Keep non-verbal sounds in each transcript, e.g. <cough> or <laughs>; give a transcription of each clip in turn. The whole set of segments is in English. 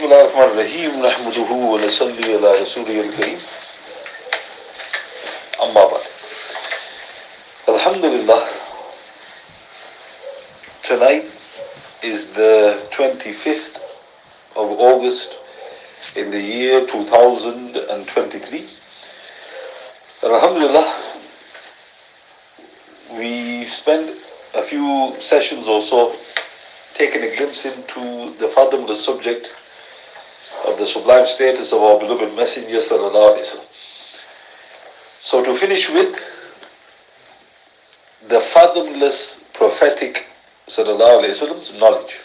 بسم الله الرحمن الرحيم نحمده ونصلي على رسوله الكريم أما بعد Alhamdulillah tonight is the 25th of August in the year 2023 Alhamdulillah we spent a few sessions or so taking a glimpse into the fathomless subject of the sublime status of our beloved Messenger. So to finish with the fathomless prophetic wasallam's knowledge.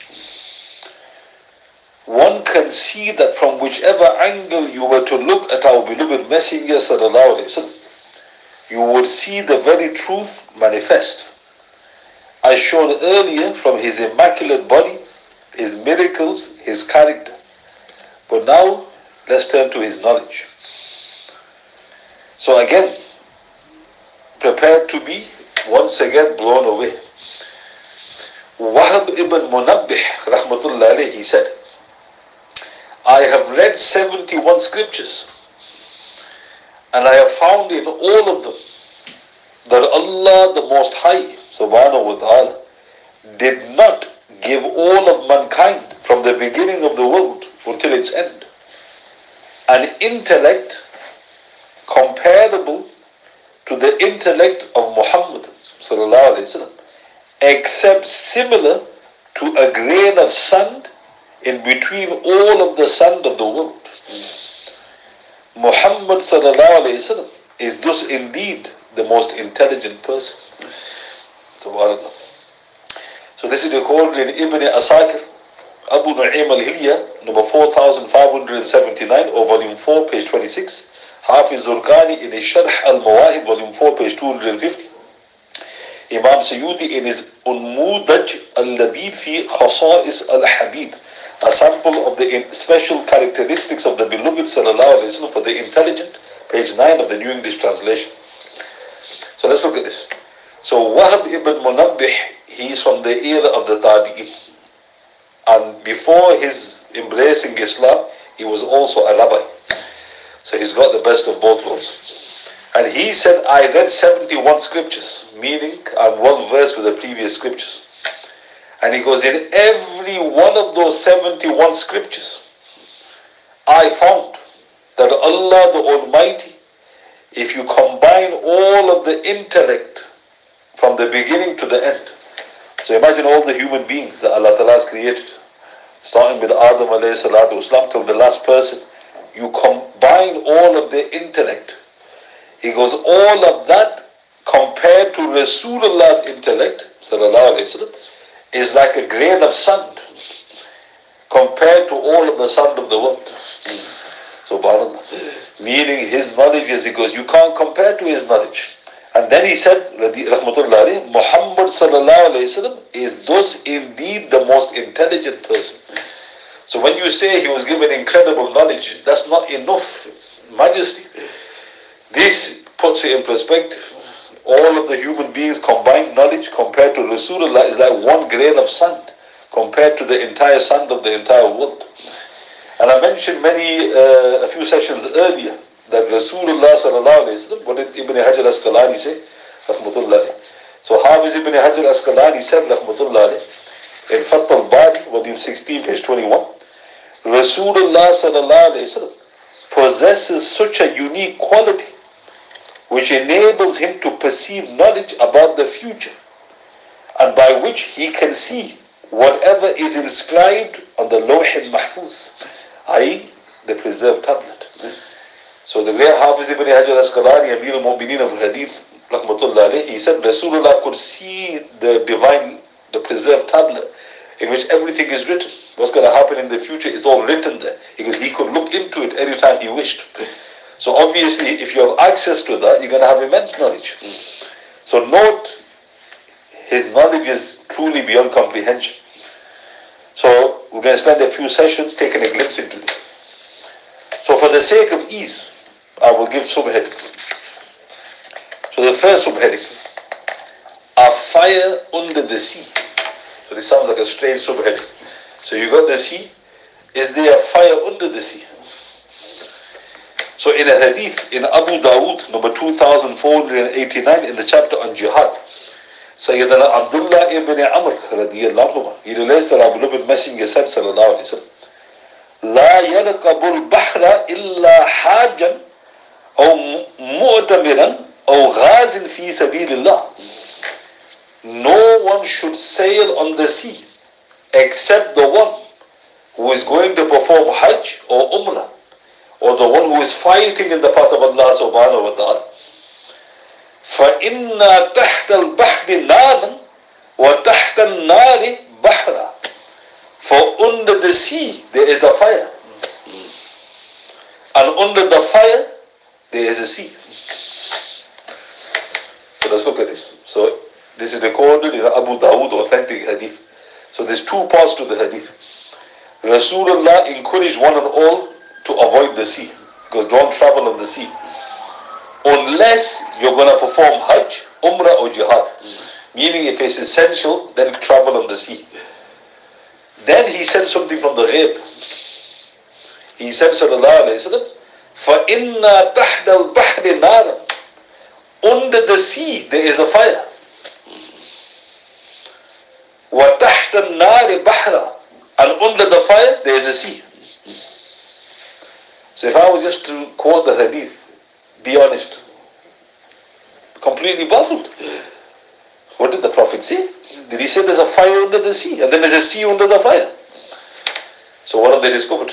One can see that from whichever angle you were to look at our beloved Messenger wasallam, you would see the very truth manifest as shown earlier from his immaculate body, his miracles, his character. But now, let's turn to his knowledge. So again, prepare to be once again blown away. Wahab ibn Munabbih, rahmatullah he said, I have read 71 scriptures and I have found in all of them that Allah the Most High subhanahu wa ta'ala did not give all of mankind from the beginning of the world until its end. An intellect comparable to the intellect of Muhammad except similar to a grain of sand in between all of the sand of the world. Muhammad wasallam is thus indeed the most intelligent person. So this is recorded in Ibn Asakir, Abu Nu'aym al-Hilya, number 4579, or volume 4, page 26. Hafiz Zurkani in his Sharh al-Mawahib, volume 4, page 250. Imam Sayyuti in his Unmudaj al-Labib fi Khasa'is al-Habib, a sample of the special characteristics of the beloved sallallahu alayhi wa for the intelligent, page 9 of the New English translation. So let's look at this. So Wahab ibn Munabbih, he is from the era of the Tabi'in. And before his embracing Islam, he was also a rabbi. So he's got the best of both worlds. And he said, I read 71 scriptures, meaning I'm well versed with the previous scriptures. And he goes, in every one of those 71 scriptures, I found that Allah the Almighty, if you combine all of the intellect from the beginning to the end. So imagine all the human beings that Allah Ta'ala has created, starting with Adam alayhi salatu Islam till the last person. You combine all of their intellect. He goes, all of that compared to Rasulullah's intellect, sallallahu alayhi wasallam, is like a grain of sand compared to all of the sand of the world. Subhanallah. Meaning his knowledge, as he goes, you can't compare to his knowledge. And then he said, Rahmatullah Muhammad is thus indeed the most intelligent person. So when you say he was given incredible knowledge, that's not enough majesty. This puts it in perspective. All of the human beings combined knowledge compared to Rasulullah is like one grain of sand compared to the entire sand of the entire world. And I mentioned many, uh, a few sessions earlier, that Rasulullah sallallahu alayhi wa what did Ibn Hajar Asqalani say? Rahmatullah. So Hafiz Ibn Hajar Asqalani said, Rahmatullah, in Fath al-Bari, volume 16, page 21, Rasulullah sallallahu alayhi wa possesses such a unique quality which enables him to perceive knowledge about the future and by which he can see whatever is inscribed on the Lawh al-Mahfuz, i.e. the preserved tablet. So the great Hafiz ibn Hajar Asqalani, Amir al-Mu'mineen of Hadith, rahmatullah alayhi, he said Rasulullah could see the divine, the preserved tablet in which everything is written. What's going to happen in the future is all written there. Because he could look into it every time he wished. So obviously, if you have access to that, you're going to have immense knowledge. So note, his knowledge is truly beyond comprehension. So we're going to spend a few sessions taking a glimpse into this. So for the sake of ease, I will give subheadings. So the first subheading, a fire under the sea. So this sounds like a strange subheading. So you got the sea, is there fire under the sea? So in a hadith in Abu Dawood, number 2489, in the chapter on jihad, Sayyidina Abdullah ibn Amr radiallahu he relates that our beloved messenger said sallallahu alayhi wa sallam, لا يركب البحر إلا حاجا أو مؤتمرا أو غاز في سبيل الله. No one should sail on the sea except the one who is going to perform Hajj or Umrah or the one who is fighting in the path of Allah subhanahu wa ta'ala. فَإِنَّ تَحْتَ الْبَحْرِ نَارًا وَتَحْتَ النَّارِ بَحْرًا For under the sea there is a fire. And under the fire there is a sea. So let's look at this. So this is recorded in Abu Dawood authentic hadith. So there's two parts to the hadith. Rasulullah encouraged one and all to avoid the sea. Because don't travel on the sea. Unless you're going to perform Hajj, Umrah or Jihad. Meaning if it's essential, then travel on the sea. Then he said something from the ghaib. He said, Sallallahu Alaihi Wasallam, فَإِنَّا تَحْدَ الْبَحْرِ نَارًا Under the sea there is a fire. وَتَحْتَ النَّارِ بَحْرًا And under the fire there is a sea. So if I was just to quote the hadith, be honest, completely baffled. What did the Prophet say? Did he say there's a fire under the sea and then there's a sea under the fire? So what have they discovered?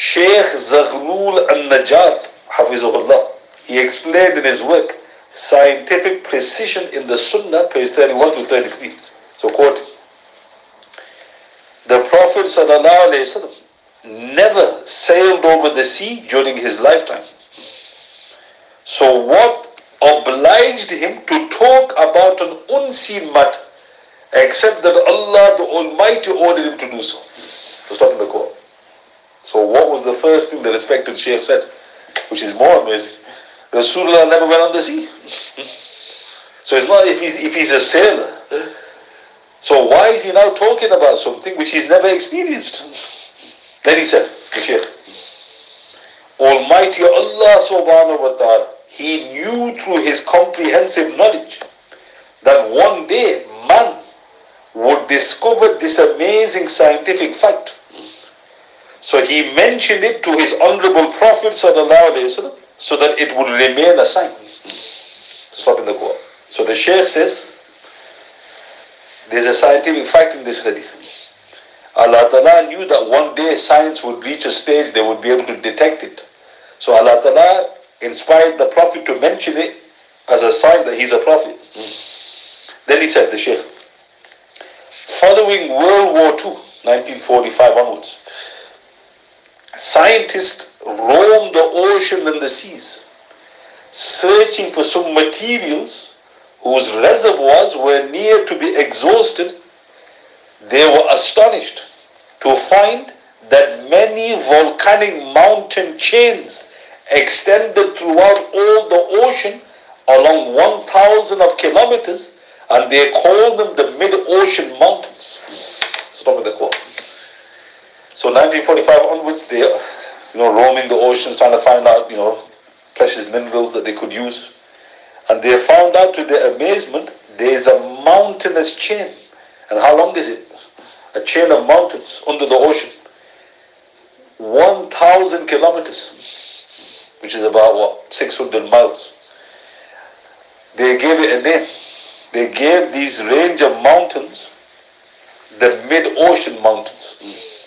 Sheikh Zaghlul al-Najjar, Hafizullah, he explained in his work, Scientific Precision in the Sunnah, page 31 to 33. So quote, the Prophet wasallam never sailed over the sea during his lifetime. So what obliged him to talk about an unseen matter except that Allah the Almighty ordered him to do so. So stop in the quote. So what was the first thing the respected Shaykh said? Which is more amazing. Rasulullah never went on the sea. <laughs> so it's not if he's if he's a sailor. So why is he now talking about something which he's never experienced? Then he said, the Shaykh, Almighty Allah subhanahu wa ta'ala, He knew through His comprehensive knowledge that one day man would discover this amazing scientific fact. So He mentioned it to His Honorable Prophet wasallam so that it would remain a sign. Stop in the quote. So the Shaykh says, there's a scientific fact in this hadith. Allah Ta'ala knew that one day science would reach a stage they would be able to detect it. So Allah Ta'ala inspired the Prophet to mention it as a sign that he's a Prophet. Mm. Then he said, the Shaykh, following World War II, 1945 onwards, scientists roamed the ocean and the seas, searching for some materials whose reservoirs were near to be exhausted they were astonished to find that many volcanic mountain chains extended throughout all the ocean along 1,000 of kilometers, and they called them the mid-ocean mountains. Stop with the quote. So 1945 onwards, they, you know, roaming the oceans trying to find out, you know, precious minerals that they could use, and they found out to their amazement there is a mountainous chain. And how long is it? a chain of mountains under the ocean. 1,000 kilometers, which is about what, 600 miles. They gave it a name. They gave these range of mountains the mid-ocean mountains.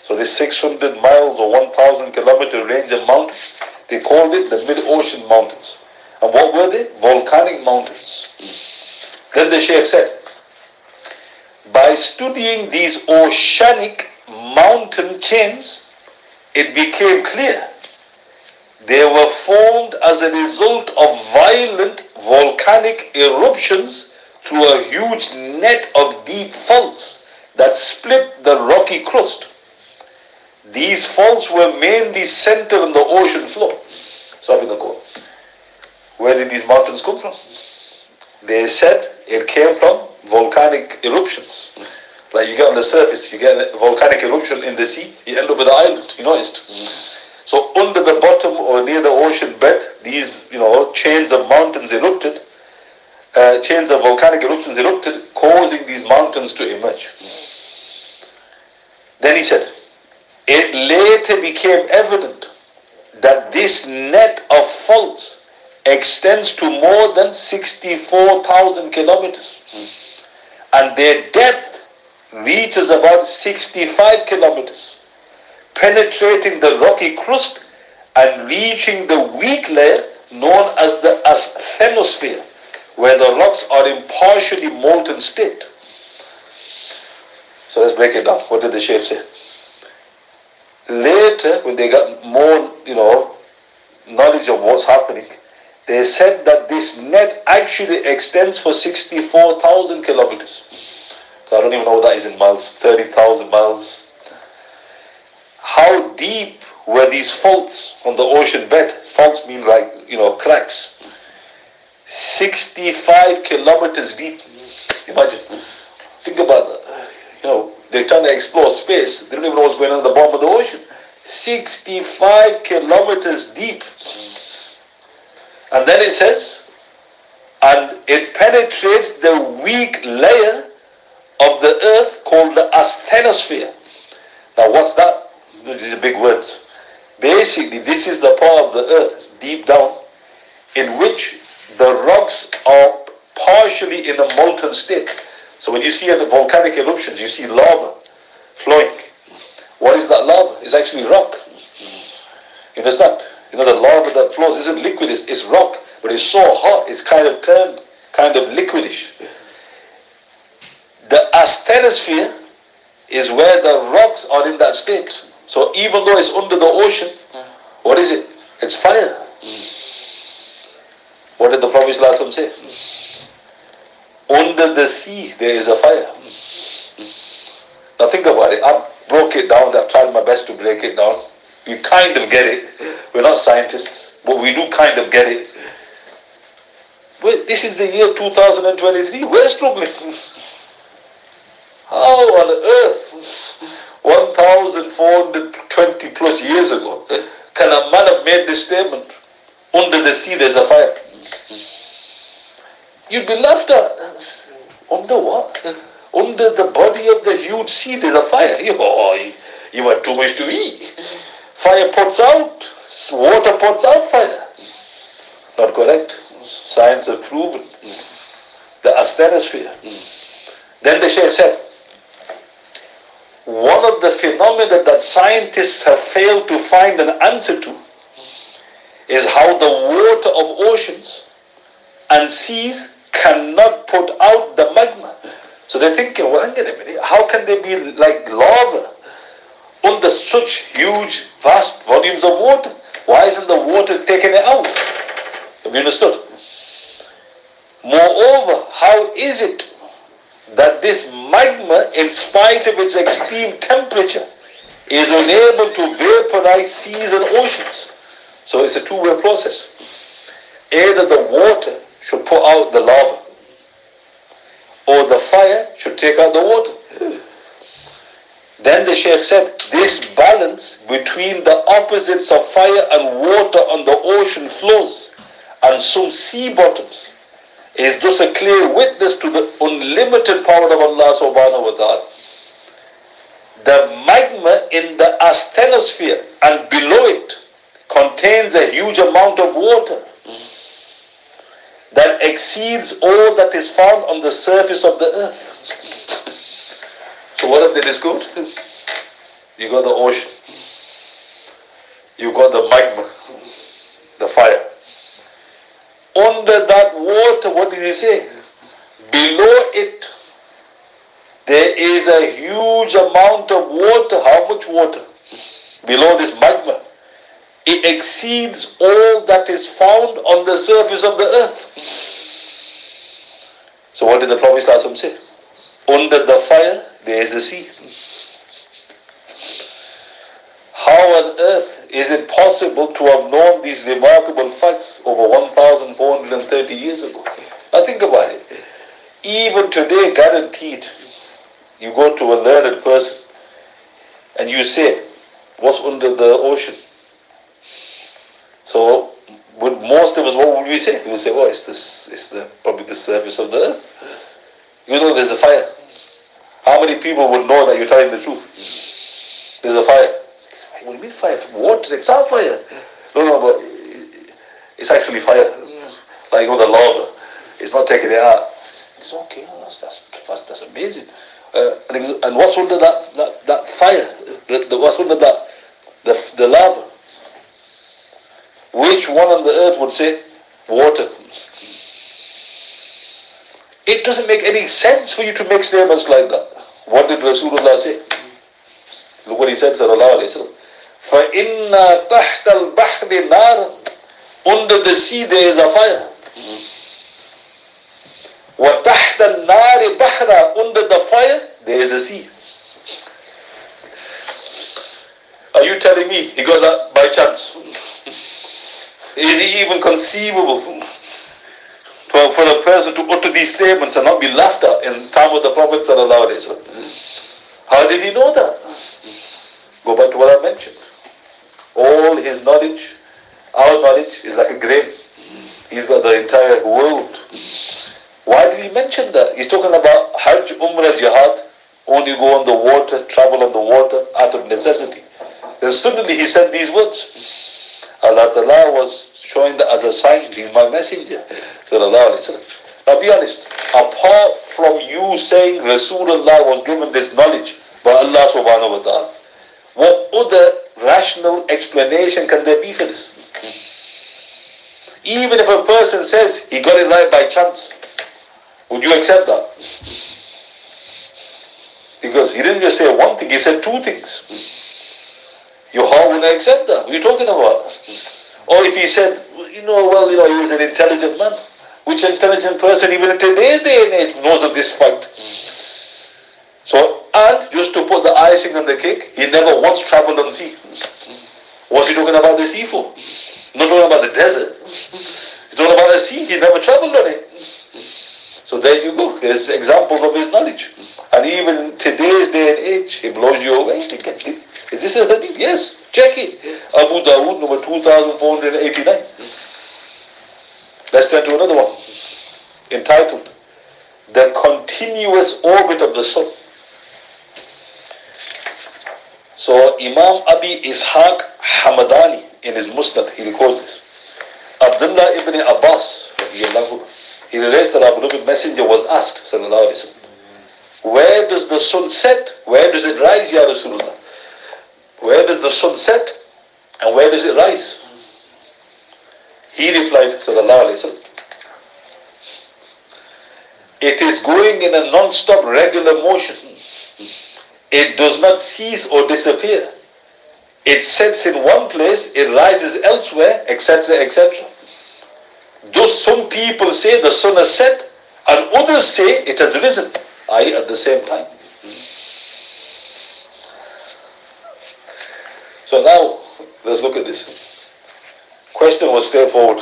So this 600 miles or 1,000 kilometer range of mountains, they called it the mid-ocean mountains. And what were they? Volcanic mountains. Hmm. Then the Sheikh said, by studying these oceanic mountain chains, it became clear they were formed as a result of violent volcanic eruptions through a huge net of deep faults that split the rocky crust. These faults were mainly centered on the ocean floor. Quote. Where did these mountains come from? They said it came from volcanic eruptions. Like you get on the surface, you get a volcanic eruption in the sea, you end up with an island. You noticed? So under the bottom or near the ocean bed, these you know chains of mountains erupted, uh, chains of volcanic eruptions erupted, causing these mountains to emerge. Then he said, it later became evident that this net of faults extends to more than 64,000 kilometers. And their depth reaches about 65 kilometers, penetrating the rocky crust and reaching the weak layer known as the asthenosphere, where the rocks are in partially molten state. So let's break it down. What did the Shaykh say? Later, when they got more, you know, knowledge of what's happening, they said that this net actually extends for 64,000 kilometers. So I don't even know what that is in miles, 30,000 miles. How deep were these faults on the ocean bed? Faults mean like, you know, cracks. 65 kilometers deep. Imagine. Think about that. You know, they're trying to explore space. They don't even know what's going on at the bottom of the ocean. 65 kilometers deep. And then it says, and it penetrates the weak layer of the earth called the asthenosphere. Now, what's that? These are big words. Basically, this is the part of the earth deep down in which the rocks are partially in a molten state. So when you see the volcanic eruptions, you see lava flowing. What is that lava? It's actually rock. You understand? You know, the lava that flows isn't liquid, it's, it's rock, but it's so hot, it's kind of turned kind of liquidish. The asthenosphere is where the rocks are in that state. So even though it's under the ocean, what is it? It's fire. What did the Prophet say? Under the sea there is a fire. Now think about it. I broke it down. I've tried my best to break it down. We kind of get it. We're not scientists, but we do kind of get it. Well, this is the year 2023. We're struggling. How on earth, 1,420 plus years ago, can a man have made this statement? Under the sea there's a fire. You'd be laughed at. Under what? Under the body of the huge sea there's a fire. <laughs> Oh, you had too much to eat. Fire puts out, water puts out fire. Not correct. Science has proven the asthenosphere. Then the Shaykh said, one of the phenomena that scientists have failed to find an answer to is how the water of oceans and seas cannot put out the magma. So they're thinking, well, hang on a minute, how can they be like lava under such huge, vast volumes of water? Why isn't the water taking it out? Have you understood? Moreover, how is it that this magma, in spite of its extreme temperature, is unable to vaporize seas and oceans? So it's a two-way process. Either the water should put out the lava, or the fire should take out the water. Then the Shaykh said, this balance between the opposites of fire and water on the ocean floors and some sea bottoms is thus a clear witness to the unlimited power of Allah subhanahu wa ta'ala. The magma in the asthenosphere and below it contains a huge amount of water that exceeds all that is found on the surface of the earth. so what have they discovered? You got the ocean. You got the magma, the fire. Under that water, what did he say? Below it, there is a huge amount of water. How much water? Below this magma. It exceeds all that is found on the surface of the earth. So what did the Prophet say? Under the fire, there is a sea. How on earth is it possible to have known these remarkable facts over 1,430 years ago? Now think about it. Even today, guaranteed, you go to a learned person and you say, what's under the ocean? So would most of us, what would we say? We would say, oh, it's this, it's the probably the surface of the earth. You know, there's a fire. How many people would know that you're telling the truth? There's a fire. What do you mean fire? Water, it's not fire. No, no, but it's actually fire. Like with the lava. It's not taking it out. It's okay, that's, that's, that's amazing. Uh, and what's under that, that, that fire? The, the, what's under that? The, the lava. Which one on the earth would say water? It doesn't make any sense for you to make statements like that. What did Rasulullah say? Look what he said, sallallahu alayhi wa sallam. فَإِنَّ تَحْتَ الْبَحْرِ نَارًا Under the sea there is a fire. وَتَحْتَ النَّارِ بَحْرًا Under the fire there is a sea. Are you telling me he got that by chance? Is it even conceivable for, for a person to utter these statements and not be laughed at in time of the Prophet How did he know that? Go back to what I mentioned. All his knowledge, our knowledge, is like a grain. He's got the entire world. Why did he mention that? He's talking about Hajj, Umrah, Jihad. Only go on the water, travel on the water out of necessity. Then suddenly he said these words. Allah Ta'ala was showing that as a sign, he's my messenger. Now be honest, apart from you saying Rasulullah was given this knowledge by Allah subhanahu wa ta'ala, what other rational explanation can there be for this? Even if a person says he got it right by chance, would you accept that? Because he didn't just say one thing, he said two things. Accept that. What are you talking about? Or if he said, you know, well, you know, he was an intelligent man. Which intelligent person, even in today's day and age, knows of this fact? So, and just to put the icing on the cake, he never once traveled on sea. What's he talking about the sea for? Not talking about the desert. He's talking about the sea. He never traveled on it. So there you go. There's examples of his knowledge. And even today's day and age, it blows you away to get. Is this a hadith? Yes. Check it. Abu Dawood, number 2489. Let's turn to another one. Entitled, The Continuous Orbit of the Sun. So Imam Abi Ishaq Hamadani in his Musnad, he records this. Abdullah ibn Abbas, he relates that our beloved messenger was asked, wa where does the sun set? Where does it rise, Ya Rasulullah? Where does the sun set and where does it rise? He replied, Sallallahu Alaihi Wasallam, it is going in a non-stop regular motion. It does not cease or disappear. It sets in one place, it rises elsewhere, etc., etc. Though some people say the sun has set, and others say it has risen, i.e., at the same time. So now, let's look at this. Question was straightforward.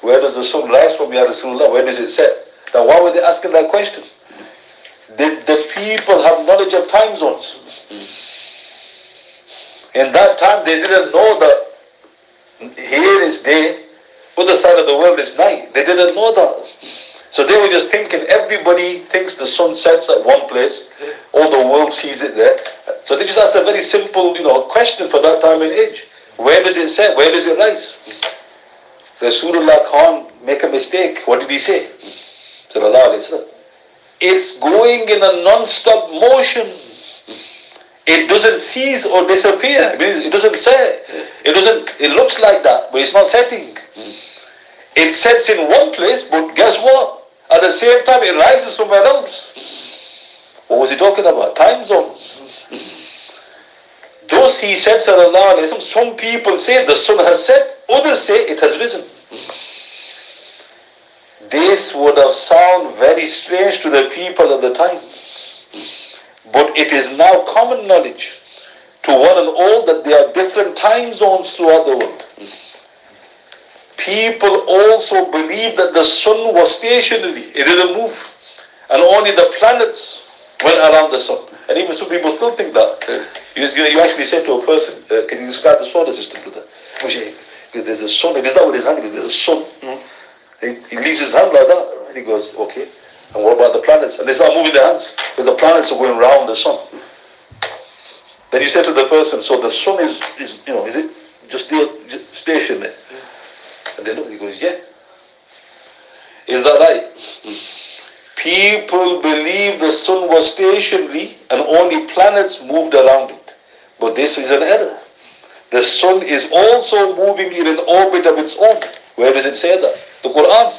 Where does the sun rise from, Ya Rasulullah? Where does it set? Now, why were they asking that question? Did the people have knowledge of time zones? In that time, they didn't know that here is day, other side of the world is night. They didn't know that. So they were just thinking everybody thinks the sun sets at one place, all the world sees it there. So they just asked a very simple, you know, question for that time and age. Where does it set? Where does it rise? Rasulullah can't make a mistake. What did he say? It's going in a non-stop motion. It doesn't cease or disappear. It doesn't set. It doesn't. It looks like that, but it's not setting. It sets in one place, but guess what? At the same time, it rises somewhere else. What was he talking about? Time zones. Those he said, sallallahu alayhi some people say the sun has set, others say it has risen. This would have sounded very strange to the people at the time. But it is now common knowledge to one and all that there are different time zones throughout the world. People also believe that the sun was stationary, it didn't move. And only the planets went around the sun. And even some people still think that. Uh, you, you, you actually said to a person, uh, can you describe the solar system, brother? Moshe, there's a sun. It is not with his hand, because there's a sun. Mm-hmm. He, he leaves his hand like that. And he goes, okay. And what about the planets? And they start moving their hands because the planets are going around the sun. Then you say to the person, so the sun is, is you know, is it just still just stationary? Mm-hmm. And they look, he goes, yeah. Is that right? Mm-hmm. People believe the sun was stationary and only planets moved around it. But this is an error. The sun is also moving in an orbit of its own. Where does it say that? The Quran.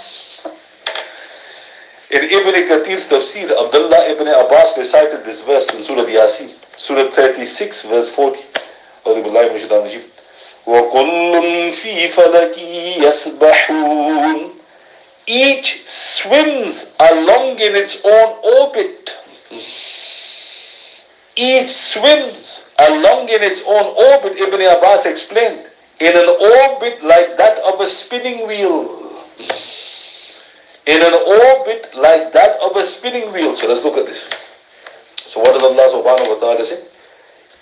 In Ibn Kathir's tafsir, Abdullah ibn Abbas recited this verse in Surah Yasin, Surah 36, verse 40. أعوذ بالله من الشيطان الرجيم. وَكُلٌّ فِي فَلَكِ يَسْبَحُونَ each swims along in its own orbit. Each swims along in its own orbit, Ibn Abbas explained, in an orbit like that of a spinning wheel in an orbit like that of a spinning wheel. So let's look at this. So what does Allah subhanahu wa ta'ala say?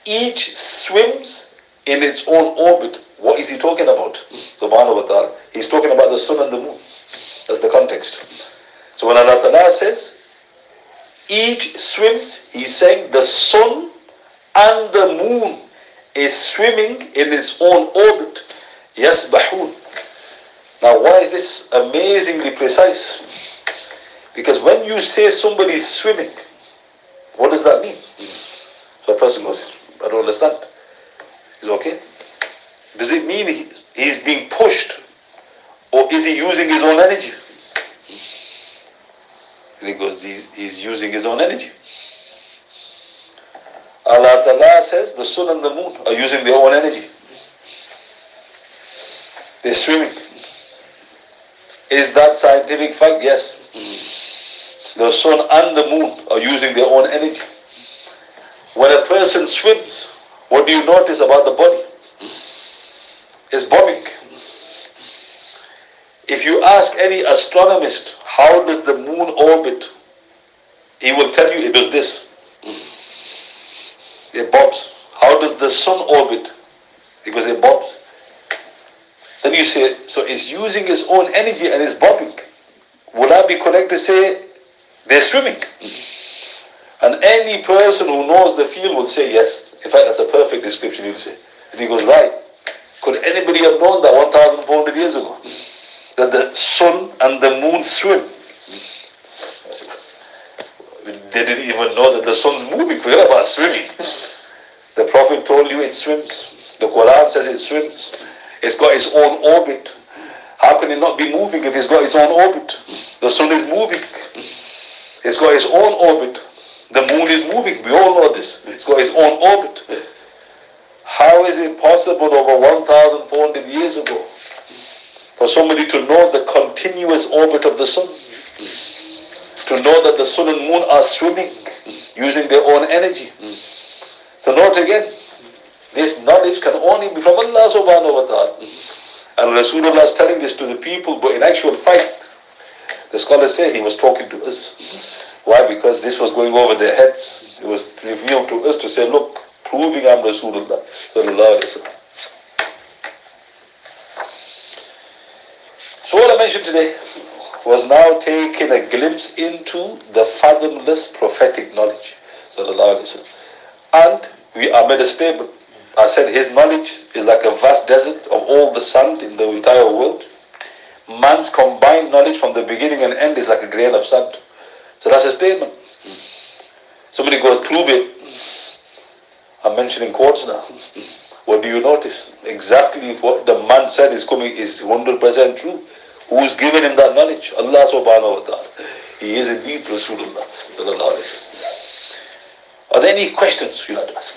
Each swims in its own orbit. What is he talking about? Subhanahu wa ta'ala. He's talking about the sun and the moon. That's the context. So when Allah ta'ala says, each swims, he's saying the sun and the moon is swimming in its own orbit. Yasbahun. Now, why is this amazingly precise? Because when you say somebody is swimming, what does that mean? So a person goes, I don't understand. Is okay? Does it mean he, he's being pushed? Or is he using his own energy? And he he's using his own energy. Allah Ta'ala says the sun and the moon are using their own energy. They're swimming. Is that scientific fact? Yes. The sun and the moon are using their own energy. When a person swims, what do you notice about the body? It's bobbing. If you ask any astronomist, how does the moon orbit? He will tell you it does this. Mm. It bobs. How does the sun orbit? Because it bobs. Then you say, so it's using its own energy and it's bobbing. Would I be correct to say they're swimming? Mm. And any person who knows the field would say yes. In fact, that's a perfect description, he'll say. And he goes, right. Could anybody have known that 1,400 years ago? That the sun and the moon swim? They didn't even know that the sun's moving. Forget about swimming. The Prophet told you it swims. The Quran says it swims. It's got its own orbit. How can it not be moving if it's got its own orbit? The sun is moving. It's got its own orbit. The moon is moving. We all know this. It's got its own orbit. How is it possible over 1,400 years ago for somebody to know the continuous orbit of the sun? To know that the sun and moon are swimming using their own energy. So note again, this knowledge can only be from Allah subhanahu wa ta'ala. And Rasulullah is telling this to the people, but in actual fact, the scholars say he was talking to us. Why? Because this was going over their heads. It was revealed to us to say, look, proving I'm Rasulullah. So what I mentioned today was now taking a glimpse into the fathomless prophetic knowledge. And we are made a statement. I said his knowledge is like a vast desert of all the sand in the entire world. Man's combined knowledge from the beginning and end is like a grain of sand. So that's a statement. Hmm. Somebody goes, prove it. I'm mentioning quotes now. <laughs> What do you notice? Exactly what the man said is coming is 100% true. Who's given him that knowledge? Allah subhanahu wa ta'ala. He is indeed Rasulullah. Are there any questions you'd like to ask?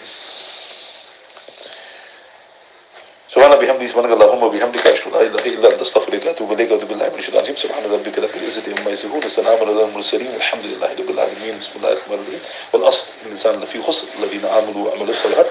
سبحان بحمده سبحانك اللهم وبحمدك اشهد ان لا اله الا انت استغفرك واتوب اليك اعوذ بالله من الشيطان الرجيم سبحان ربك رب العزه عما يصفون وسلام على المرسلين والحمد لله رب العالمين بسم الله الرحمن الرحيم والاصل الانسان لفي خسر الذين امنوا وعملوا الصالحات